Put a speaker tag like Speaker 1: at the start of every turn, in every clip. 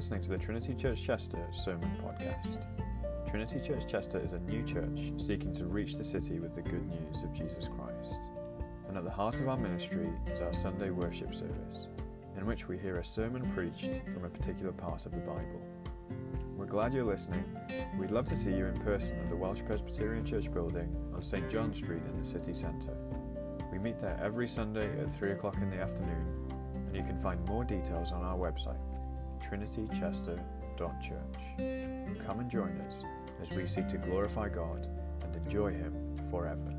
Speaker 1: listening to the Trinity Church Chester Sermon Podcast. Trinity Church Chester is a new church seeking to reach the city with the good news of Jesus Christ. And at the heart of our ministry is our Sunday worship service, in which we hear a sermon preached from a particular part of the Bible. We're glad you're listening. We'd love to see you in person at the Welsh Presbyterian Church building on St John Street in the city centre. We meet there every Sunday at 3 o'clock in the afternoon, and you can find more details on our website trinitychester.church. Come and join us as we seek to glorify God and enjoy Him forever.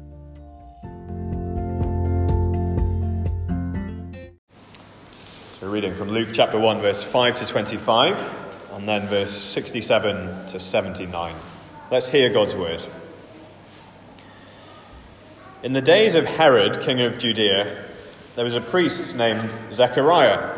Speaker 1: So, reading from Luke chapter 1, verse 5 to 25, and then verse 67 to 79. Let's hear God's word. In the days of Herod, king of Judea, there was a priest named Zechariah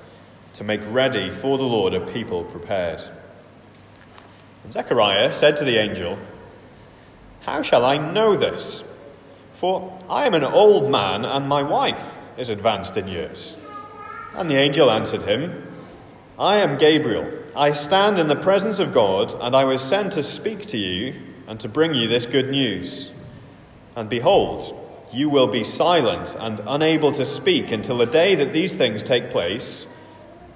Speaker 1: to make ready for the Lord a people prepared. And Zechariah said to the angel, How shall I know this? For I am an old man, and my wife is advanced in years. And the angel answered him, I am Gabriel. I stand in the presence of God, and I was sent to speak to you and to bring you this good news. And behold, you will be silent and unable to speak until the day that these things take place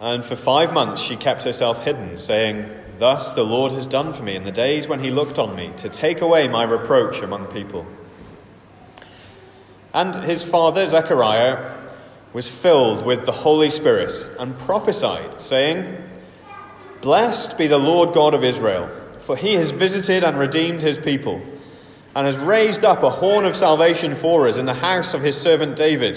Speaker 1: and for five months she kept herself hidden, saying, Thus the Lord has done for me in the days when he looked on me, to take away my reproach among people. And his father, Zechariah, was filled with the Holy Spirit and prophesied, saying, Blessed be the Lord God of Israel, for he has visited and redeemed his people, and has raised up a horn of salvation for us in the house of his servant David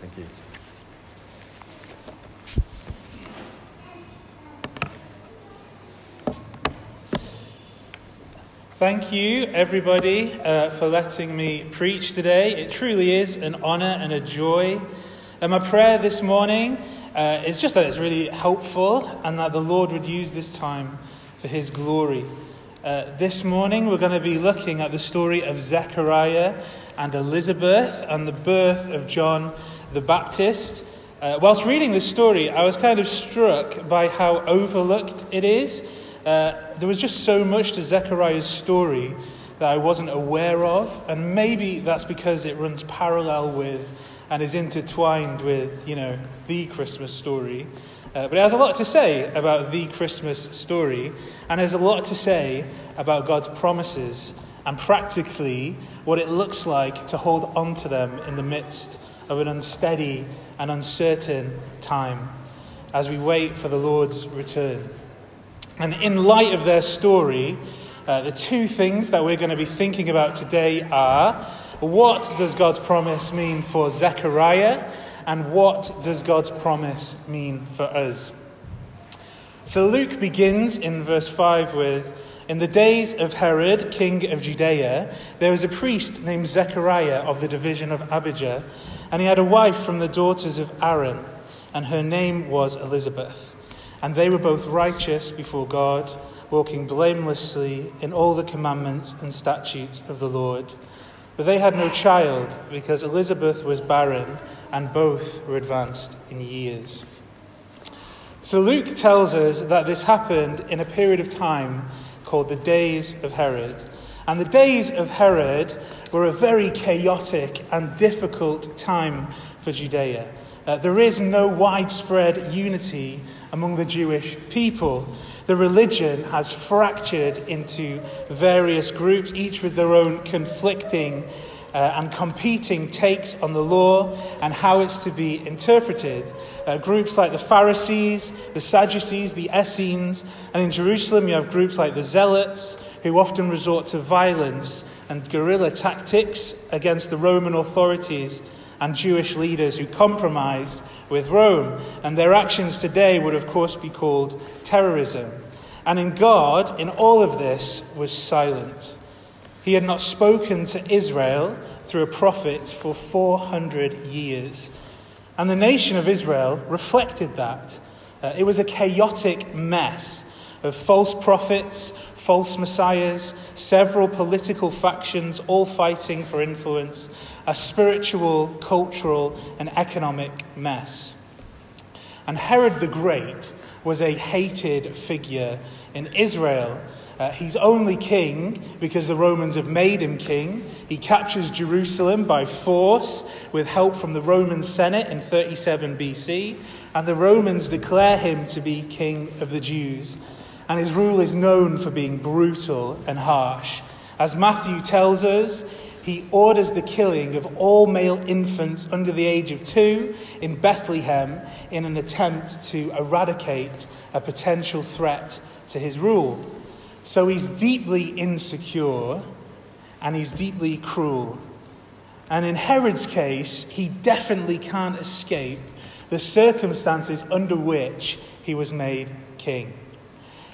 Speaker 1: thank you.
Speaker 2: Thank you, everybody, uh, for letting me preach today. It truly is an honor and a joy. And my prayer this morning uh, is just that it's really helpful and that the Lord would use this time for His glory. Uh, this morning, we're going to be looking at the story of Zechariah and Elizabeth and the birth of John the Baptist. Uh, whilst reading this story, I was kind of struck by how overlooked it is. Uh, there was just so much to Zechariah's story that I wasn't aware of, and maybe that's because it runs parallel with and is intertwined with, you know, the Christmas story. Uh, but it has a lot to say about the Christmas story, and has a lot to say about God's promises and practically what it looks like to hold on to them in the midst of an unsteady and uncertain time as we wait for the Lord's return. And in light of their story, uh, the two things that we're going to be thinking about today are what does God's promise mean for Zechariah, and what does God's promise mean for us? So Luke begins in verse 5 with In the days of Herod, king of Judea, there was a priest named Zechariah of the division of Abijah, and he had a wife from the daughters of Aaron, and her name was Elizabeth. And they were both righteous before God, walking blamelessly in all the commandments and statutes of the Lord. But they had no child, because Elizabeth was barren, and both were advanced in years. So Luke tells us that this happened in a period of time called the days of Herod. And the days of Herod were a very chaotic and difficult time for Judea. Uh, there is no widespread unity among the Jewish people. The religion has fractured into various groups, each with their own conflicting uh, and competing takes on the law and how it's to be interpreted. Uh, groups like the Pharisees, the Sadducees, the Essenes, and in Jerusalem you have groups like the Zealots, who often resort to violence and guerrilla tactics against the Roman authorities and Jewish leaders who compromised with Rome. And their actions today would, of course, be called terrorism. And in God, in all of this, was silent. He had not spoken to Israel through a prophet for 400 years. And the nation of Israel reflected that. Uh, it was a chaotic mess of false prophets, false messiahs, several political factions all fighting for influence, a spiritual, cultural, and economic mess. And Herod the Great was a hated figure in Israel. Uh, he's only king because the Romans have made him king. He captures Jerusalem by force with help from the Roman Senate in 37 BC, and the Romans declare him to be king of the Jews. And his rule is known for being brutal and harsh. As Matthew tells us, he orders the killing of all male infants under the age of two in Bethlehem in an attempt to eradicate a potential threat to his rule. So he's deeply insecure and he's deeply cruel. And in Herod's case, he definitely can't escape the circumstances under which he was made king.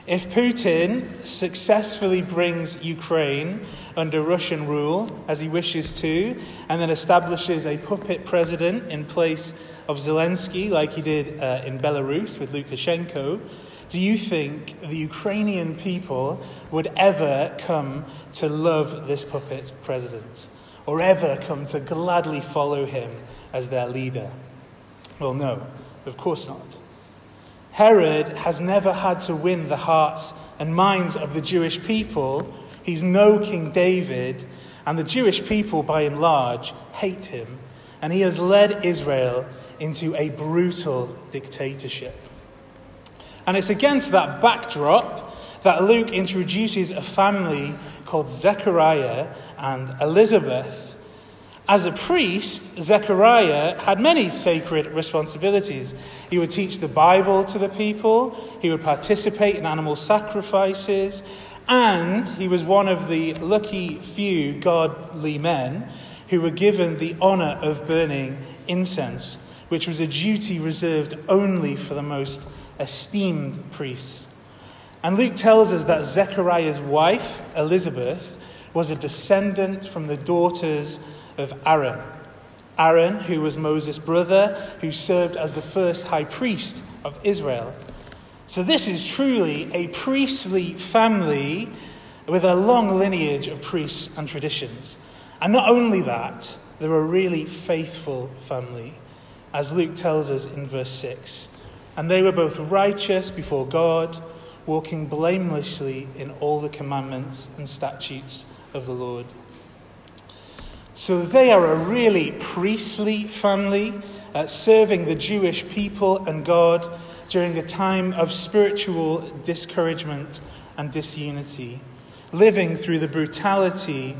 Speaker 2: If Putin successfully brings Ukraine under Russian rule, as he wishes to, and then establishes a puppet president in place of Zelensky, like he did uh, in Belarus with Lukashenko, do you think the Ukrainian people would ever come to love this puppet president? Or ever come to gladly follow him as their leader? Well, no, of course not. Herod has never had to win the hearts and minds of the Jewish people. He's no King David, and the Jewish people, by and large, hate him. And he has led Israel into a brutal dictatorship. And it's against that backdrop that Luke introduces a family called Zechariah and Elizabeth as a priest, Zechariah had many sacred responsibilities. He would teach the Bible to the people, he would participate in animal sacrifices, and he was one of the lucky few godly men who were given the honor of burning incense, which was a duty reserved only for the most esteemed priests. And Luke tells us that Zechariah's wife, Elizabeth, was a descendant from the daughters of Aaron. Aaron, who was Moses' brother, who served as the first high priest of Israel. So, this is truly a priestly family with a long lineage of priests and traditions. And not only that, they're a really faithful family, as Luke tells us in verse 6. And they were both righteous before God, walking blamelessly in all the commandments and statutes of the Lord. So they are a really priestly family, uh, serving the Jewish people and God during a time of spiritual discouragement and disunity, living through the brutality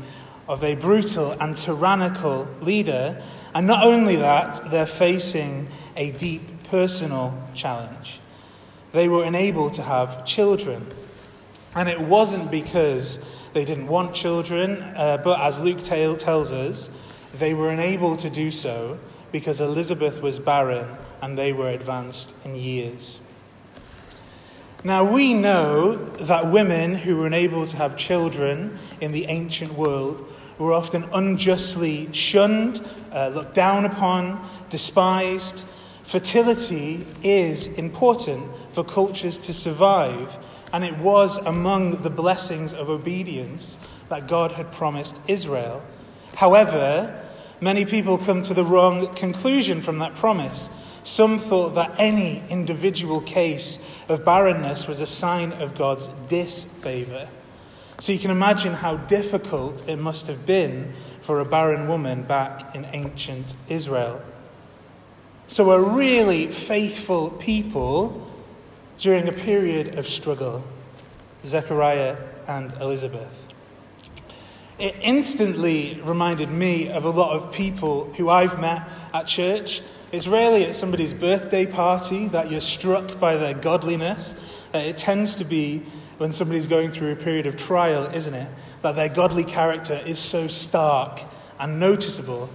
Speaker 2: of a brutal and tyrannical leader. And not only that, they're facing a deep personal challenge. They were unable to have children. And it wasn't because they didn't want children, uh, but as Luke tells us, they were unable to do so because Elizabeth was barren and they were advanced in years. Now, we know that women who were unable to have children in the ancient world were often unjustly shunned, uh, looked down upon, despised. Fertility is important for cultures to survive and it was among the blessings of obedience that God had promised Israel. However, many people come to the wrong conclusion from that promise. Some thought that any individual case of barrenness was a sign of God's disfavor. So you can imagine how difficult it must have been for a barren woman back in ancient Israel. So, a really faithful people during a period of struggle, Zechariah and Elizabeth. It instantly reminded me of a lot of people who I've met at church. It's rarely at somebody's birthday party that you're struck by their godliness. Uh, it tends to be when somebody's going through a period of trial, isn't it? That their godly character is so stark and noticeable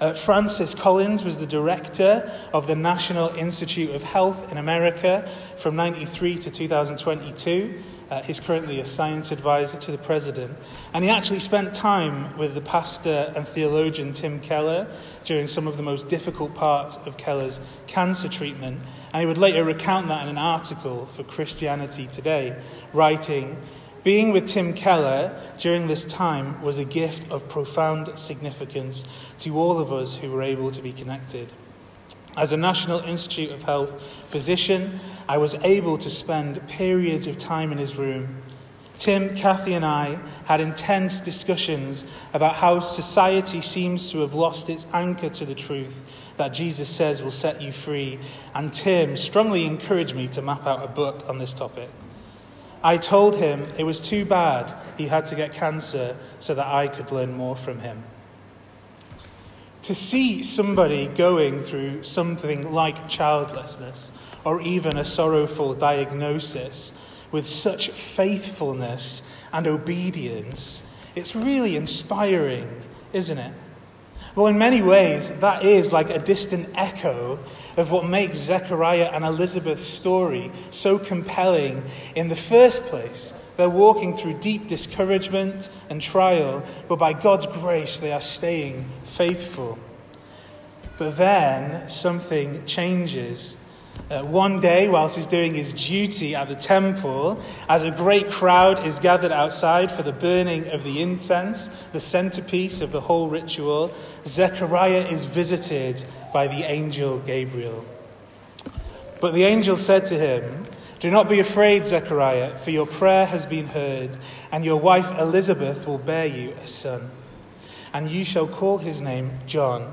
Speaker 2: uh, Francis Collins was the director of the National Institute of Health in America from 93 to 2022. Uh, he's currently a science advisor to the president. And he actually spent time with the pastor and theologian Tim Keller during some of the most difficult parts of Keller's cancer treatment. And he would later recount that in an article for Christianity Today, writing, being with Tim Keller during this time was a gift of profound significance to all of us who were able to be connected. As a National Institute of Health physician, I was able to spend periods of time in his room. Tim, Kathy, and I had intense discussions about how society seems to have lost its anchor to the truth that Jesus says will set you free, and Tim strongly encouraged me to map out a book on this topic. I told him it was too bad he had to get cancer so that I could learn more from him. To see somebody going through something like childlessness or even a sorrowful diagnosis with such faithfulness and obedience, it's really inspiring, isn't it? Well, in many ways, that is like a distant echo of what makes Zechariah and Elizabeth's story so compelling in the first place. They're walking through deep discouragement and trial, but by God's grace, they are staying faithful. But then something changes uh, one day, whilst he's doing his duty at the temple, as a great crowd is gathered outside for the burning of the incense, the centerpiece of the whole ritual, Zechariah is visited by the angel Gabriel. But the angel said to him, Do not be afraid, Zechariah, for your prayer has been heard, and your wife Elizabeth will bear you a son. And you shall call his name John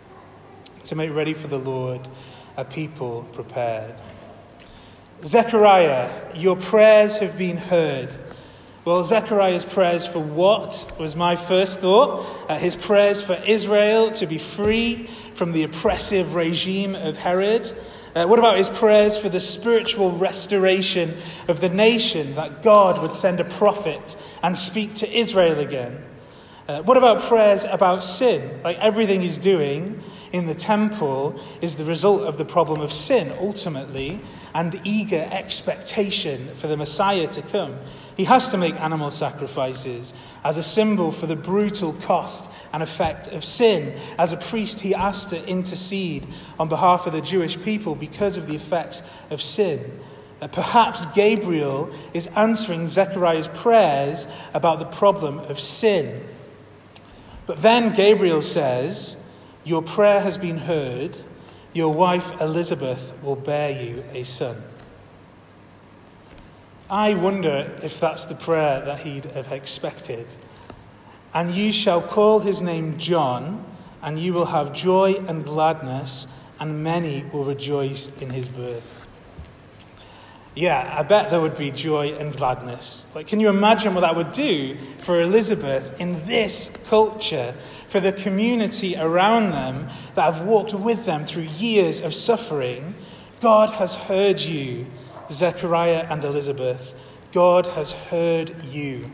Speaker 2: to make ready for the Lord a people prepared. Zechariah, your prayers have been heard. Well, Zechariah's prayers for what was my first thought? Uh, his prayers for Israel to be free from the oppressive regime of Herod. Uh, what about his prayers for the spiritual restoration of the nation, that God would send a prophet and speak to Israel again? Uh, what about prayers about sin? Like everything he's doing in the temple is the result of the problem of sin, ultimately, and eager expectation for the Messiah to come. He has to make animal sacrifices as a symbol for the brutal cost and effect of sin. As a priest, he has to intercede on behalf of the Jewish people because of the effects of sin. Uh, perhaps Gabriel is answering Zechariah's prayers about the problem of sin. But then Gabriel says, Your prayer has been heard. Your wife Elizabeth will bear you a son. I wonder if that's the prayer that he'd have expected. And you shall call his name John, and you will have joy and gladness, and many will rejoice in his birth. Yeah, I bet there would be joy and gladness. Like, can you imagine what that would do for Elizabeth in this culture, for the community around them that have walked with them through years of suffering? God has heard you, Zechariah and Elizabeth. God has heard you.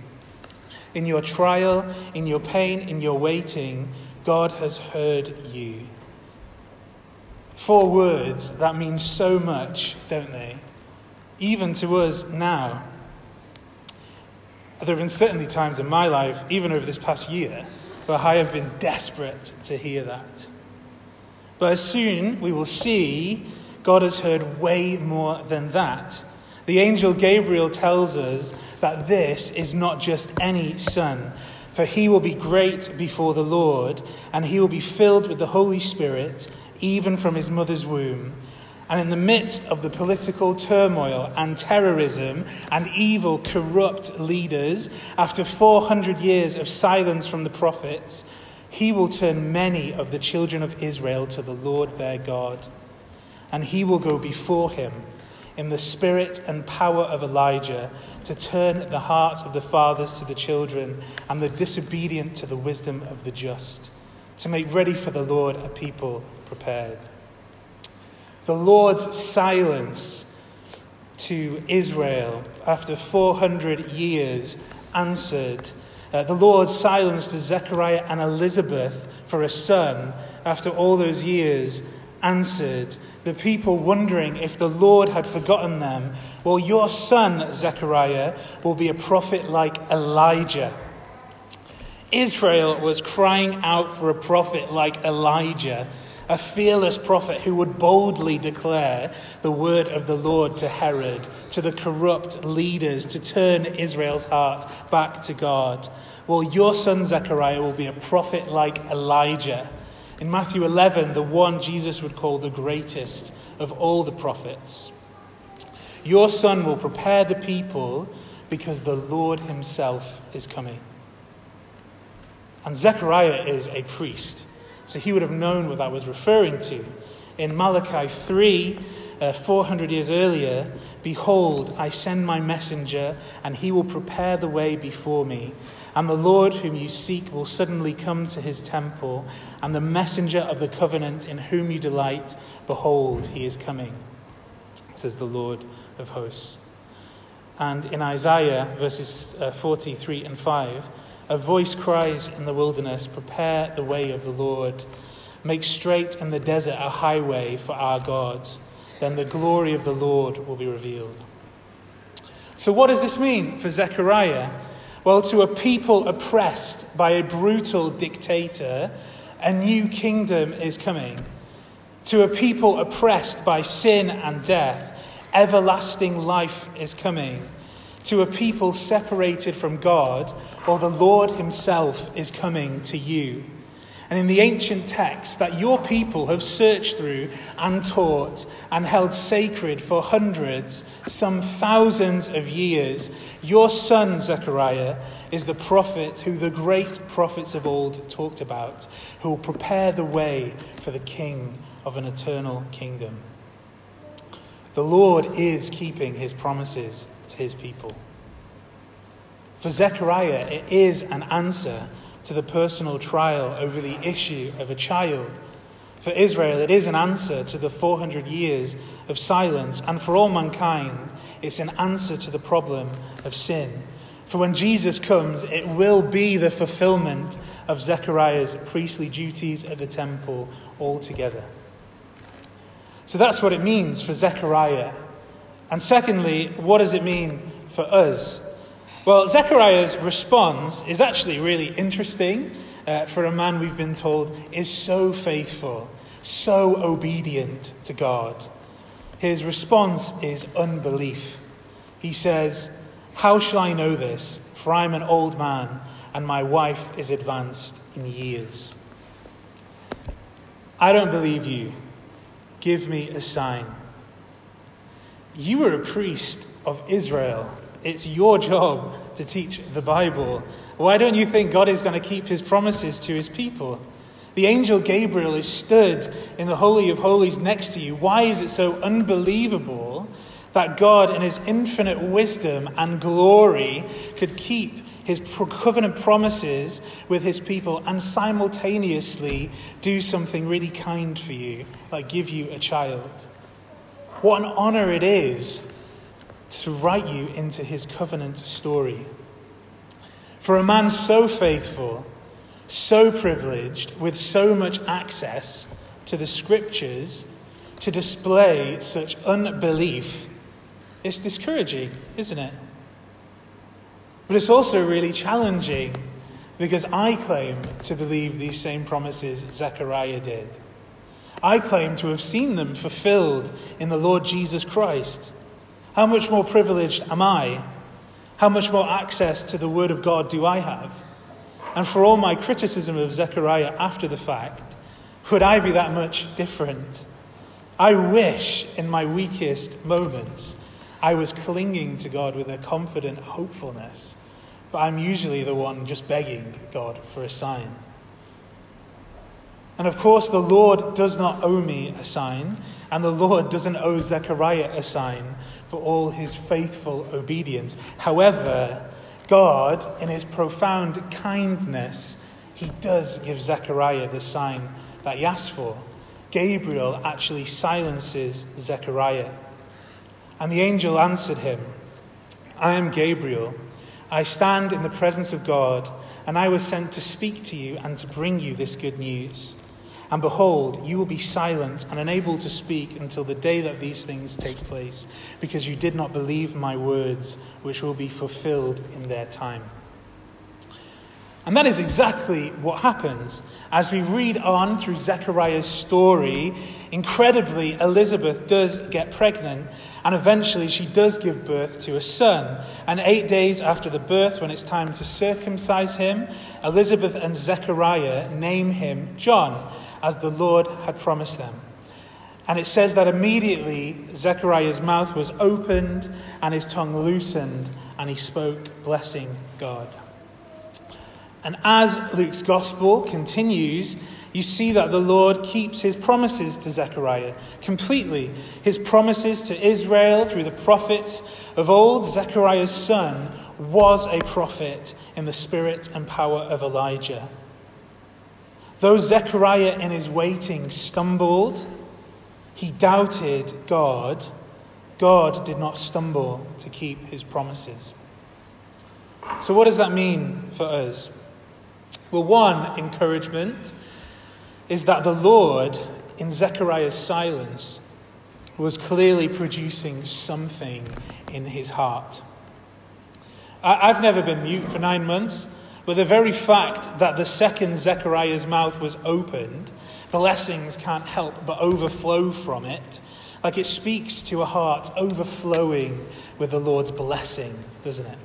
Speaker 2: In your trial, in your pain, in your waiting, God has heard you. Four words that mean so much, don't they? Even to us now. There have been certainly times in my life, even over this past year, where I have been desperate to hear that. But as soon we will see, God has heard way more than that. The angel Gabriel tells us that this is not just any son, for he will be great before the Lord, and he will be filled with the Holy Spirit, even from his mother's womb. And in the midst of the political turmoil and terrorism and evil, corrupt leaders, after 400 years of silence from the prophets, he will turn many of the children of Israel to the Lord their God. And he will go before him in the spirit and power of Elijah to turn the hearts of the fathers to the children and the disobedient to the wisdom of the just, to make ready for the Lord a people prepared. The Lord's silence to Israel after 400 years answered. Uh, the Lord's silence to Zechariah and Elizabeth for a son after all those years answered the people wondering if the Lord had forgotten them. Well, your son, Zechariah, will be a prophet like Elijah. Israel was crying out for a prophet like Elijah, a fearless prophet who would boldly declare the word of the Lord to Herod, to the corrupt leaders, to turn Israel's heart back to God. Well, your son Zechariah will be a prophet like Elijah in Matthew 11, the one Jesus would call the greatest of all the prophets. Your son will prepare the people because the Lord himself is coming. And Zechariah is a priest, so he would have known what that was referring to. In Malachi 3, uh, 400 years earlier, Behold, I send my messenger, and he will prepare the way before me. And the Lord whom you seek will suddenly come to his temple, and the messenger of the covenant in whom you delight, behold, he is coming, says the Lord of hosts. And in Isaiah verses uh, 43 and 5, a voice cries in the wilderness, Prepare the way of the Lord, make straight in the desert a highway for our God. Then the glory of the Lord will be revealed. So, what does this mean for Zechariah? Well, to a people oppressed by a brutal dictator, a new kingdom is coming. To a people oppressed by sin and death, everlasting life is coming. To a people separated from God, or the Lord Himself is coming to you and in the ancient texts that your people have searched through and taught and held sacred for hundreds, some thousands of years, your son Zechariah is the prophet who the great prophets of old talked about, who will prepare the way for the king of an eternal kingdom. The Lord is keeping his promises his people. For Zechariah, it is an answer to the personal trial over the issue of a child. For Israel, it is an answer to the 400 years of silence. And for all mankind, it's an answer to the problem of sin. For when Jesus comes, it will be the fulfillment of Zechariah's priestly duties at the temple altogether. So that's what it means for Zechariah. And secondly, what does it mean for us? Well, Zechariah's response is actually really interesting uh, for a man we've been told is so faithful, so obedient to God. His response is unbelief. He says, How shall I know this? For I'm an old man, and my wife is advanced in years. I don't believe you. Give me a sign. You were a priest of Israel. It's your job to teach the Bible. Why don't you think God is going to keep his promises to his people? The angel Gabriel is stood in the Holy of Holies next to you. Why is it so unbelievable that God, in his infinite wisdom and glory, could keep his covenant promises with his people and simultaneously do something really kind for you, like give you a child? What an honor it is to write you into his covenant story. For a man so faithful, so privileged, with so much access to the scriptures, to display such unbelief, it's discouraging, isn't it? But it's also really challenging because I claim to believe these same promises Zechariah did. I claim to have seen them fulfilled in the Lord Jesus Christ. How much more privileged am I? How much more access to the Word of God do I have? And for all my criticism of Zechariah after the fact, would I be that much different? I wish in my weakest moments I was clinging to God with a confident hopefulness, but I'm usually the one just begging God for a sign. And of course, the Lord does not owe me a sign, and the Lord doesn't owe Zechariah a sign for all his faithful obedience. However, God, in his profound kindness, he does give Zechariah the sign that he asked for. Gabriel actually silences Zechariah. And the angel answered him, I am Gabriel. I stand in the presence of God, and I was sent to speak to you and to bring you this good news. And behold, you will be silent and unable to speak until the day that these things take place, because you did not believe my words, which will be fulfilled in their time. And that is exactly what happens. As we read on through Zechariah's story, incredibly, Elizabeth does get pregnant, and eventually she does give birth to a son. And eight days after the birth, when it's time to circumcise him, Elizabeth and Zechariah name him John as the Lord had promised them. And it says that immediately Zechariah's mouth was opened and his tongue loosened, and he spoke, blessing God. And as Luke's gospel continues, you see that the Lord keeps his promises to Zechariah completely. His promises to Israel through the prophets of old, Zechariah's son was a prophet in the spirit and power of Elijah. Though Zechariah in his waiting stumbled, he doubted God. God did not stumble to keep his promises. So, what does that mean for us? Well, one encouragement is that the Lord, in Zechariah's silence, was clearly producing something in his heart. I've never been mute for nine months. But the very fact that the second Zechariah's mouth was opened, blessings can't help but overflow from it. Like it speaks to a heart overflowing with the Lord's blessing, doesn't it?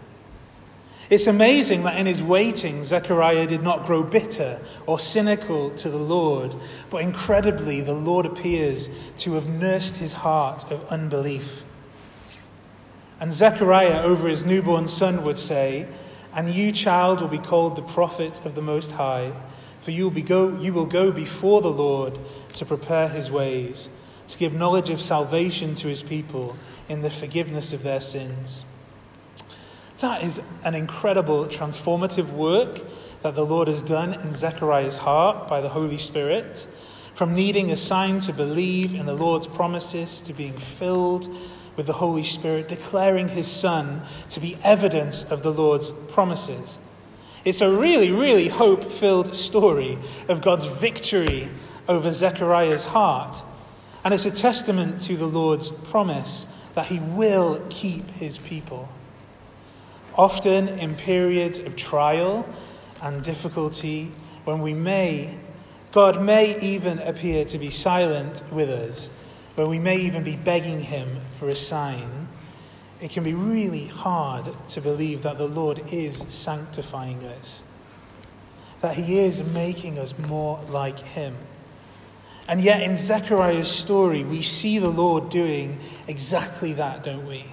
Speaker 2: It's amazing that in his waiting, Zechariah did not grow bitter or cynical to the Lord, but incredibly, the Lord appears to have nursed his heart of unbelief. And Zechariah, over his newborn son, would say, and you, child, will be called the prophet of the Most High, for you will, be go, you will go before the Lord to prepare his ways, to give knowledge of salvation to his people in the forgiveness of their sins. That is an incredible transformative work that the Lord has done in Zechariah's heart by the Holy Spirit. From needing a sign to believe in the Lord's promises to being filled with the Holy Spirit, declaring his Son to be evidence of the Lord's promises. It's a really, really hope filled story of God's victory over Zechariah's heart. And it's a testament to the Lord's promise that he will keep his people. Often in periods of trial and difficulty, when we may, God may even appear to be silent with us, where we may even be begging him for a sign, it can be really hard to believe that the Lord is sanctifying us, that he is making us more like him. And yet, in Zechariah's story, we see the Lord doing exactly that, don't we?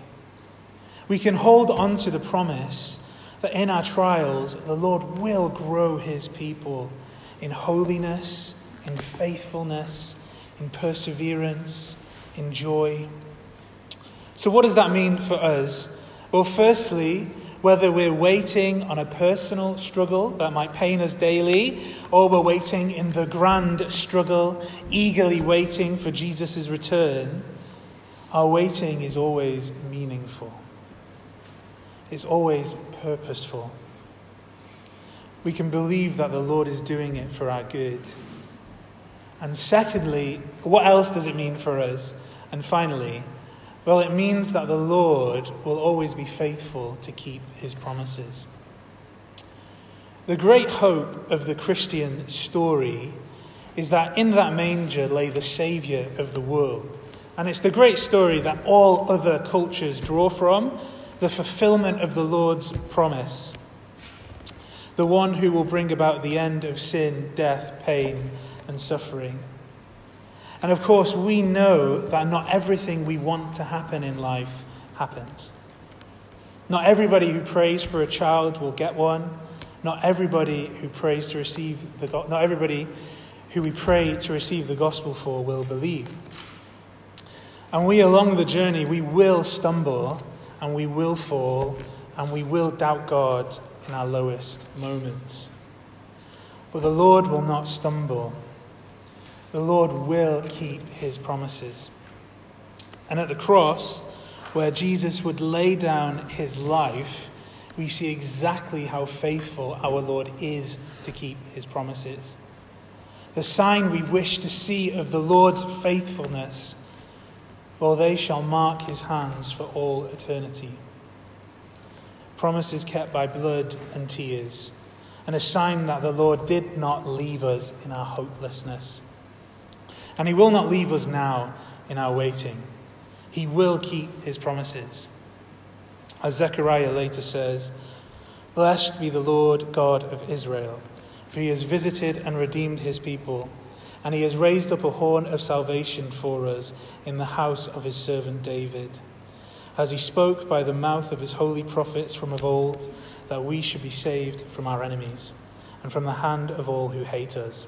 Speaker 2: We can hold on to the promise that in our trials, the Lord will grow his people in holiness, in faithfulness, in perseverance, in joy. So, what does that mean for us? Well, firstly, whether we're waiting on a personal struggle that might pain us daily, or we're waiting in the grand struggle, eagerly waiting for Jesus' return, our waiting is always meaningful. It's always purposeful. We can believe that the Lord is doing it for our good. And secondly, what else does it mean for us? And finally, well, it means that the Lord will always be faithful to keep his promises. The great hope of the Christian story is that in that manger lay the Saviour of the world. And it's the great story that all other cultures draw from the fulfillment of the Lord's promise. The one who will bring about the end of sin, death, pain, and suffering. And of course, we know that not everything we want to happen in life happens. Not everybody who prays for a child will get one. Not everybody who prays to receive the not everybody who we pray to receive the gospel for will believe. And we along the journey we will stumble and we will fall and we will doubt God in our lowest moments. But the Lord will not stumble the Lord will keep his promises. And at the cross, where Jesus would lay down his life, we see exactly how faithful our Lord is to keep his promises. The sign we wish to see of the Lord's faithfulness, well, they shall mark his hands for all eternity. Promises kept by blood and tears, and a sign that the Lord did not leave us in our hopelessness. And He will not leave us now in our waiting. He will keep His promises. As Zechariah later says, Blessed be the Lord God of Israel, for He has visited and redeemed His people, and He has raised up a horn of salvation for us in the house of His servant David. As He spoke by the mouth of His holy prophets from of old, that we should be saved from our enemies and from the hand of all who hate us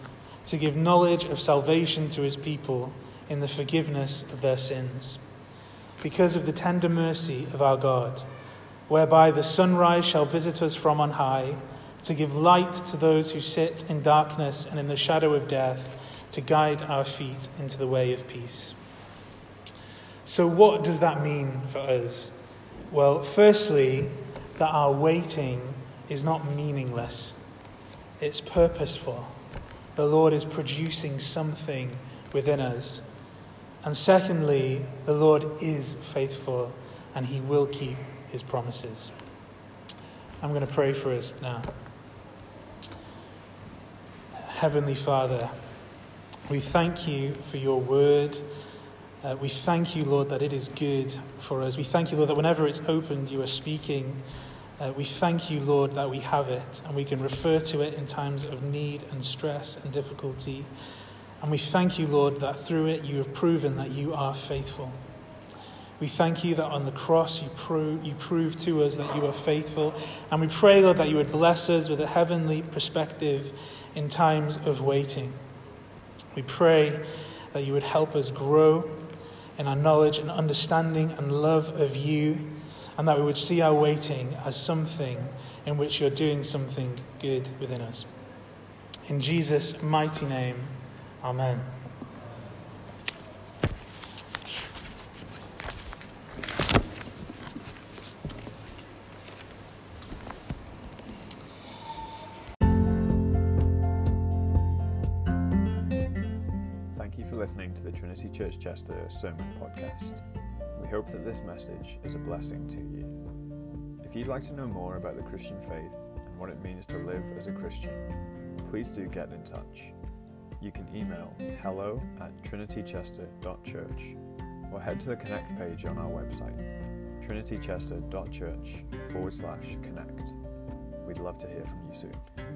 Speaker 2: to give knowledge of salvation to his people in the forgiveness of their sins. Because of the tender mercy of our God, whereby the sunrise shall visit us from on high, to give light to those who sit in darkness and in the shadow of death, to guide our feet into the way of peace. So, what does that mean for us? Well, firstly, that our waiting is not meaningless, it's purposeful the Lord is producing something within us. And secondly, the Lord is faithful and he will keep his promises. I'm going to pray for us now. Heavenly Father, we thank you for your word. Uh, we thank you, Lord, that it is good for us. We thank you, Lord, that whenever it's opened, you are speaking Uh, we thank you, Lord, that we have it and we can refer to it in times of need and stress and difficulty. And we thank you, Lord, that through it you have proven that you are faithful. We thank you that on the cross you, prove, you prove to us that you are faithful. And we pray, Lord, that you would bless us with a heavenly perspective in times of waiting. We pray that you would help us grow in our knowledge and understanding and love of you, and that we would see our waiting as something in which you're doing something good within us. In Jesus' mighty name, Amen.
Speaker 1: Thank you for listening to the Trinity Church Chester Sermon Podcast. Hope that this message is a blessing to you. If you'd like to know more about the Christian faith and what it means to live as a Christian, please do get in touch. You can email hello at trinitychester.church or head to the Connect page on our website, trinitychester.church forward slash connect. We'd love to hear from you soon.